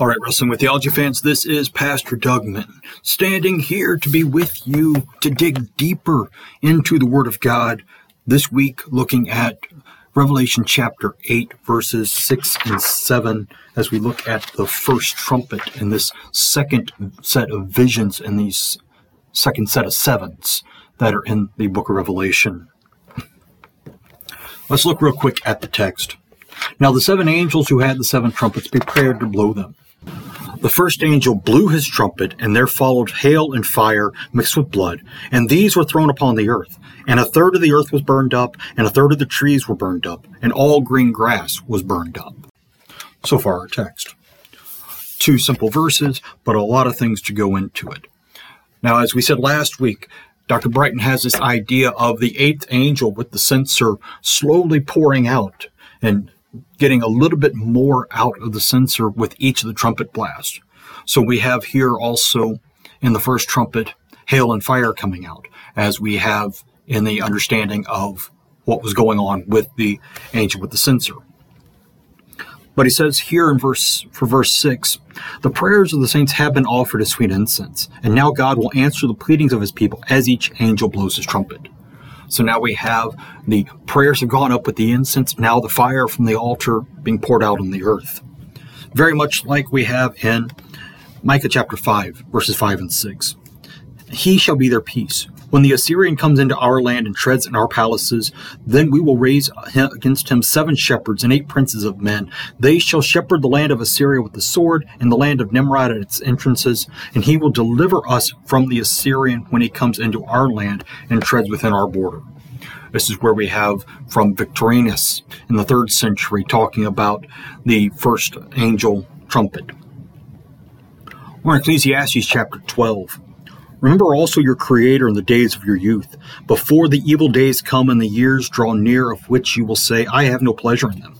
All right, Wrestling with Theology fans, this is Pastor Doug Minton standing here to be with you to dig deeper into the Word of God. This week, looking at Revelation chapter 8, verses 6 and 7, as we look at the first trumpet in this second set of visions and these second set of sevens that are in the book of Revelation. Let's look real quick at the text. Now the seven angels who had the seven trumpets prepared to blow them. The first angel blew his trumpet, and there followed hail and fire mixed with blood, and these were thrown upon the earth. And a third of the earth was burned up, and a third of the trees were burned up, and all green grass was burned up. So far, our text. Two simple verses, but a lot of things to go into it. Now, as we said last week, Dr. Brighton has this idea of the eighth angel with the censer slowly pouring out and getting a little bit more out of the censer with each of the trumpet blasts. So we have here also in the first trumpet hail and fire coming out, as we have in the understanding of what was going on with the angel with the censer. But he says here in verse for verse six, the prayers of the saints have been offered as sweet incense, and now God will answer the pleadings of his people as each angel blows his trumpet. So now we have the prayers have gone up with the incense, now the fire from the altar being poured out on the earth. Very much like we have in Micah chapter 5, verses 5 and 6. He shall be their peace, when the Assyrian comes into our land and treads in our palaces, then we will raise against him seven shepherds and eight princes of men. They shall shepherd the land of Assyria with the sword, and the land of Nimrod at its entrances, and he will deliver us from the Assyrian when he comes into our land and treads within our border. This is where we have from Victorinus in the third century talking about the first angel trumpet. We're in Ecclesiastes chapter 12. Remember also your Creator in the days of your youth, before the evil days come and the years draw near of which you will say, I have no pleasure in them.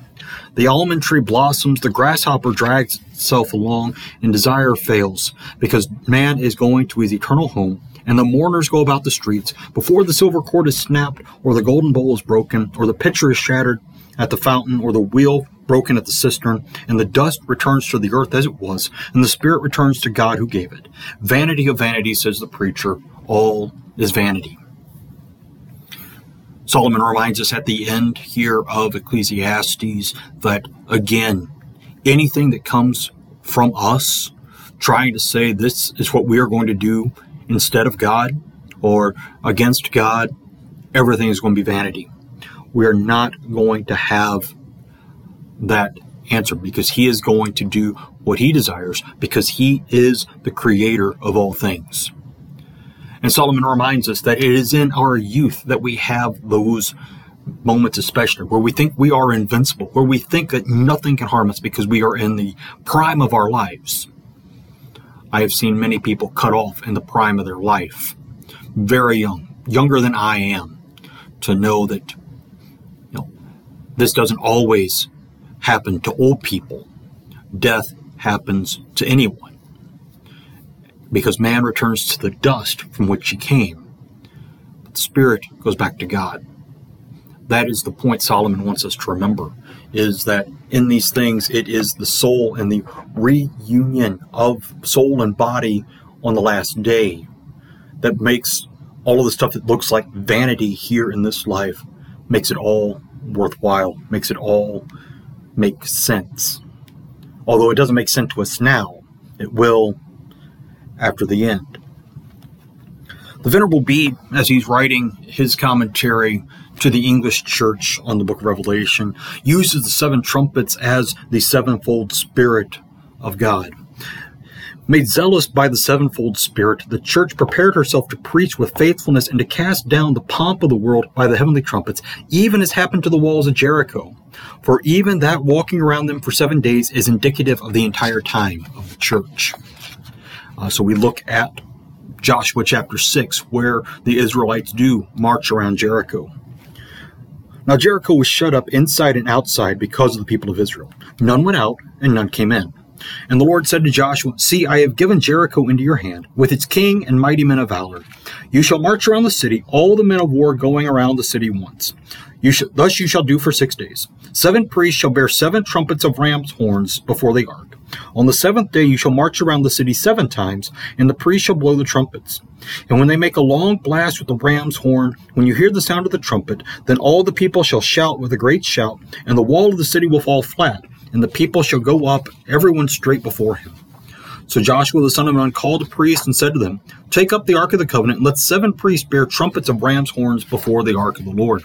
The almond tree blossoms, the grasshopper drags itself along, and desire fails, because man is going to his eternal home, and the mourners go about the streets. Before the silver cord is snapped, or the golden bowl is broken, or the pitcher is shattered at the fountain, or the wheel broken at the cistern, and the dust returns to the earth as it was, and the spirit returns to God who gave it. Vanity of vanity, says the preacher, all is vanity. Solomon reminds us at the end here of Ecclesiastes that, again, anything that comes from us trying to say this is what we are going to do instead of God or against God, everything is going to be vanity. We are not going to have that answer because He is going to do what He desires because He is the creator of all things. And Solomon reminds us that it is in our youth that we have those moments, especially where we think we are invincible, where we think that nothing can harm us because we are in the prime of our lives. I have seen many people cut off in the prime of their life, very young, younger than I am, to know that you know, this doesn't always happen to old people. Death happens to anyone because man returns to the dust from which he came. But the spirit goes back to God. That is the point Solomon wants us to remember is that in these things it is the soul and the reunion of soul and body on the last day that makes all of the stuff that looks like vanity here in this life makes it all worthwhile, makes it all make sense. Although it doesn't make sense to us now, it will after the end. The Venerable Bede, as he's writing his commentary to the English Church on the book of Revelation, uses the seven trumpets as the sevenfold Spirit of God. Made zealous by the sevenfold Spirit, the Church prepared herself to preach with faithfulness and to cast down the pomp of the world by the heavenly trumpets, even as happened to the walls of Jericho. For even that walking around them for seven days is indicative of the entire time of the Church. Uh, so we look at Joshua chapter 6, where the Israelites do march around Jericho. Now, Jericho was shut up inside and outside because of the people of Israel. None went out, and none came in. And the Lord said to Joshua, See, I have given Jericho into your hand, with its king and mighty men of valor. You shall march around the city, all the men of war going around the city once. You thus you shall do for six days. Seven priests shall bear seven trumpets of ram's horns before the ark. On the seventh day you shall march around the city seven times, and the priests shall blow the trumpets. And when they make a long blast with the ram's horn, when you hear the sound of the trumpet, then all the people shall shout with a great shout, and the wall of the city will fall flat, and the people shall go up, everyone straight before him. So Joshua the son of Nun called the priests and said to them, Take up the ark of the covenant, and let seven priests bear trumpets of ram's horns before the ark of the Lord.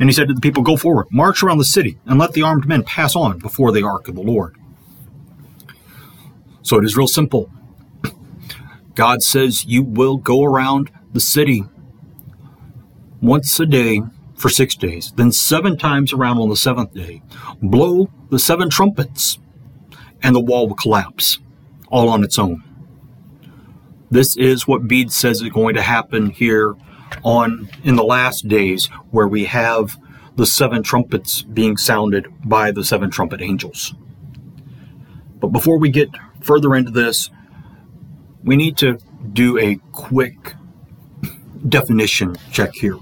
And he said to the people, Go forward, march around the city, and let the armed men pass on before the ark of the Lord. So it is real simple. God says you will go around the city once a day for six days, then seven times around on the seventh day, blow the seven trumpets, and the wall will collapse all on its own. This is what Bede says is going to happen here on in the last days where we have the seven trumpets being sounded by the seven trumpet angels. But before we get further into this, we need to do a quick definition check here.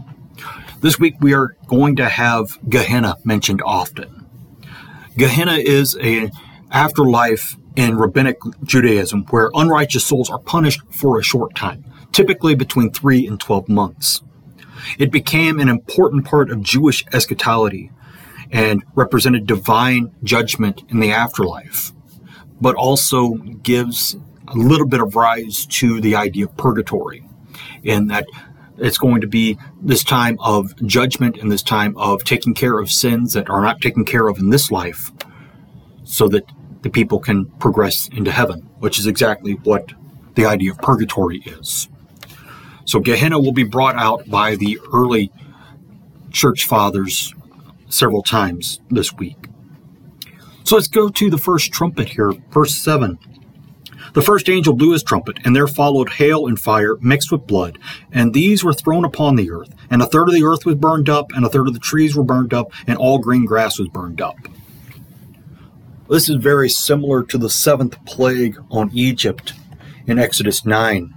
This week we are going to have Gehenna mentioned often. Gehenna is a afterlife in rabbinic Judaism where unrighteous souls are punished for a short time typically between 3 and 12 months. It became an important part of Jewish eschatology and represented divine judgment in the afterlife, but also gives a little bit of rise to the idea of purgatory, in that it's going to be this time of judgment and this time of taking care of sins that are not taken care of in this life so that the people can progress into heaven, which is exactly what the idea of purgatory is. So Gehenna will be brought out by the early church fathers several times this week. So let's go to the first trumpet here, verse 7. The first angel blew his trumpet, and there followed hail and fire mixed with blood, and these were thrown upon the earth. And a third of the earth was burned up, and a third of the trees were burned up, and all green grass was burned up. This is very similar to the seventh plague on Egypt in Exodus 9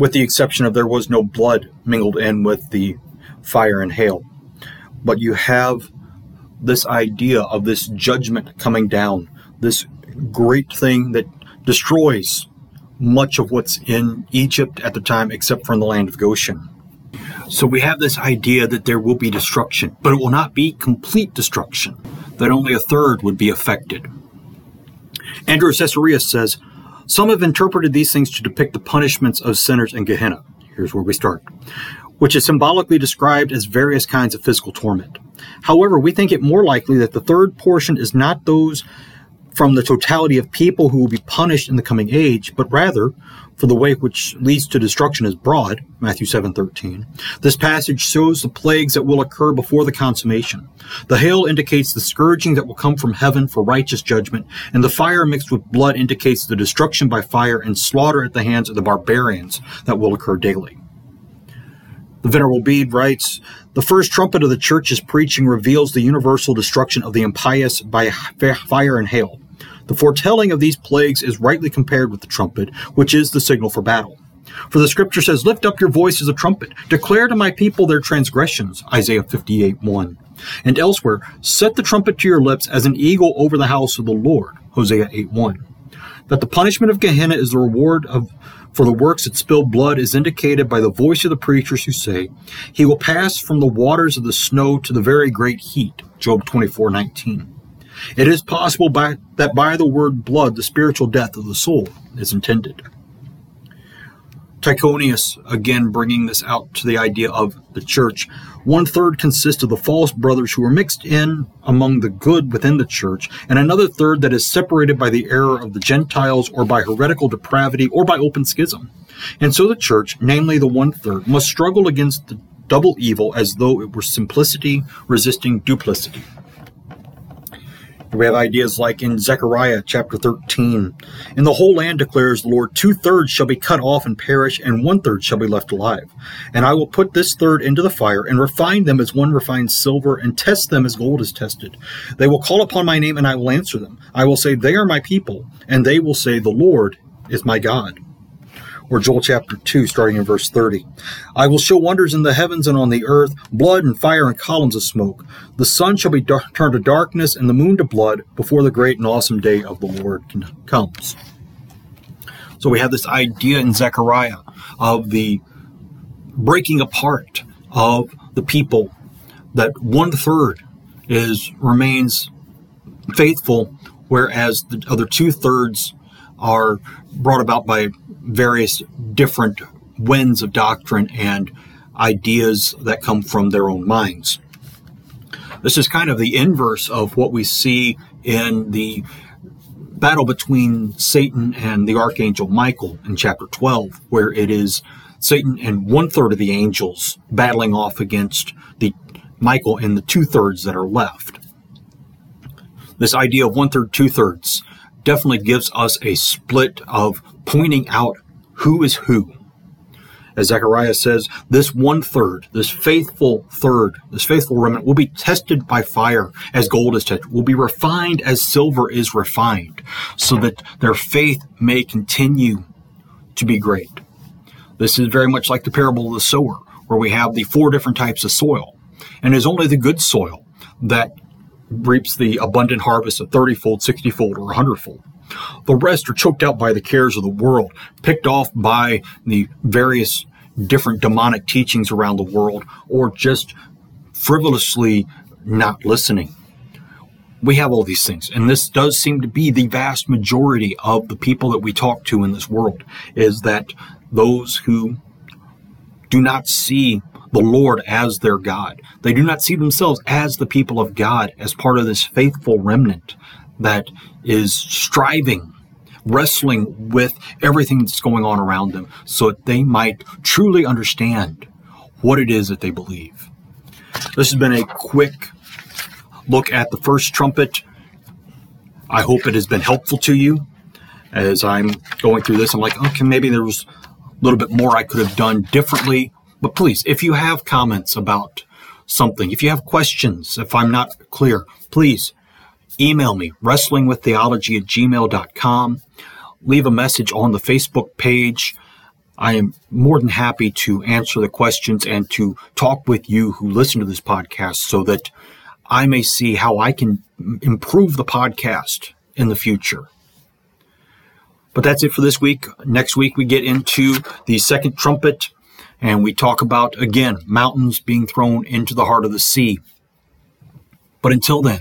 with the exception of there was no blood mingled in with the fire and hail. But you have this idea of this judgment coming down, this great thing that destroys much of what's in Egypt at the time, except in the land of Goshen. So we have this idea that there will be destruction, but it will not be complete destruction, that only a third would be affected. Andrew Caesarius says, some have interpreted these things to depict the punishments of sinners in Gehenna. Here's where we start, which is symbolically described as various kinds of physical torment. However, we think it more likely that the third portion is not those from the totality of people who will be punished in the coming age, but rather for the way which leads to destruction is broad, Matthew 7:13. This passage shows the plagues that will occur before the consummation. The hail indicates the scourging that will come from heaven for righteous judgment, and the fire mixed with blood indicates the destruction by fire and slaughter at the hands of the barbarians that will occur daily. The Venerable Bede writes, The first trumpet of the church's preaching reveals the universal destruction of the impious by fire and hail. The foretelling of these plagues is rightly compared with the trumpet, which is the signal for battle. For the scripture says, Lift up your voice as a trumpet, declare to my people their transgressions, Isaiah 58 1. And elsewhere, set the trumpet to your lips as an eagle over the house of the Lord, Hosea 8 1. That the punishment of Gehenna is the reward of for the works that spill blood is indicated by the voice of the preachers who say, He will pass from the waters of the snow to the very great heat, Job 24 19. It is possible by, that by the word blood, the spiritual death of the soul is intended. Tychonius, again bringing this out to the idea of the church, one third consists of the false brothers who are mixed in among the good within the church, and another third that is separated by the error of the Gentiles or by heretical depravity or by open schism. And so the church, namely the one third, must struggle against the double evil as though it were simplicity resisting duplicity. We have ideas like in Zechariah chapter 13. In the whole land declares the Lord, two thirds shall be cut off and perish, and one third shall be left alive. And I will put this third into the fire, and refine them as one refines silver, and test them as gold is tested. They will call upon my name, and I will answer them. I will say, They are my people, and they will say, The Lord is my God or Joel chapter 2, starting in verse 30. I will show wonders in the heavens and on the earth, blood and fire and columns of smoke. The sun shall be turned to darkness and the moon to blood before the great and awesome day of the Lord comes. So we have this idea in Zechariah of the breaking apart of the people that one third is remains faithful, whereas the other two thirds are brought about by various different winds of doctrine and ideas that come from their own minds. This is kind of the inverse of what we see in the battle between Satan and the archangel Michael in chapter 12, where it is Satan and one third of the angels battling off against the Michael and the two thirds that are left. This idea of one third, two thirds definitely gives us a split of pointing out who is who. As Zechariah says, this one third, this faithful third, this faithful remnant will be tested by fire as gold is tested, will be refined as silver is refined, so that their faith may continue to be great. This is very much like the parable of the sower, where we have the four different types of soil. And it is only the good soil that reaps the abundant harvest of 30 fold, 60 fold, or 100 fold. The rest are choked out by the cares of the world, picked off by the various different demonic teachings around the world, or just frivolously not listening. We have all these things, and this does seem to be the vast majority of the people that we talk to in this world is that those who do not see the Lord as their God. They do not see themselves as the people of God, as part of this faithful remnant that is striving, wrestling with everything that's going on around them so that they might truly understand what it is that they believe. This has been a quick look at the first trumpet. I hope it has been helpful to you as I'm going through this. I'm like, okay, maybe there was a little bit more I could have done differently. But please, if you have comments about something, if you have questions, if I'm not clear, please email me, wrestlingwiththeology at gmail.com. Leave a message on the Facebook page. I am more than happy to answer the questions and to talk with you who listen to this podcast so that I may see how I can improve the podcast in the future. But that's it for this week. Next week, we get into the second trumpet and we talk about, again, mountains being thrown into the heart of the sea. But until then,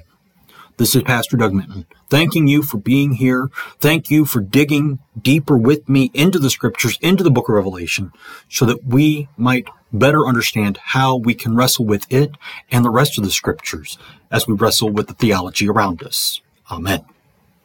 this is Pastor Doug Minton, thanking you for being here. Thank you for digging deeper with me into the scriptures, into the book of Revelation, so that we might better understand how we can wrestle with it and the rest of the scriptures as we wrestle with the theology around us. Amen.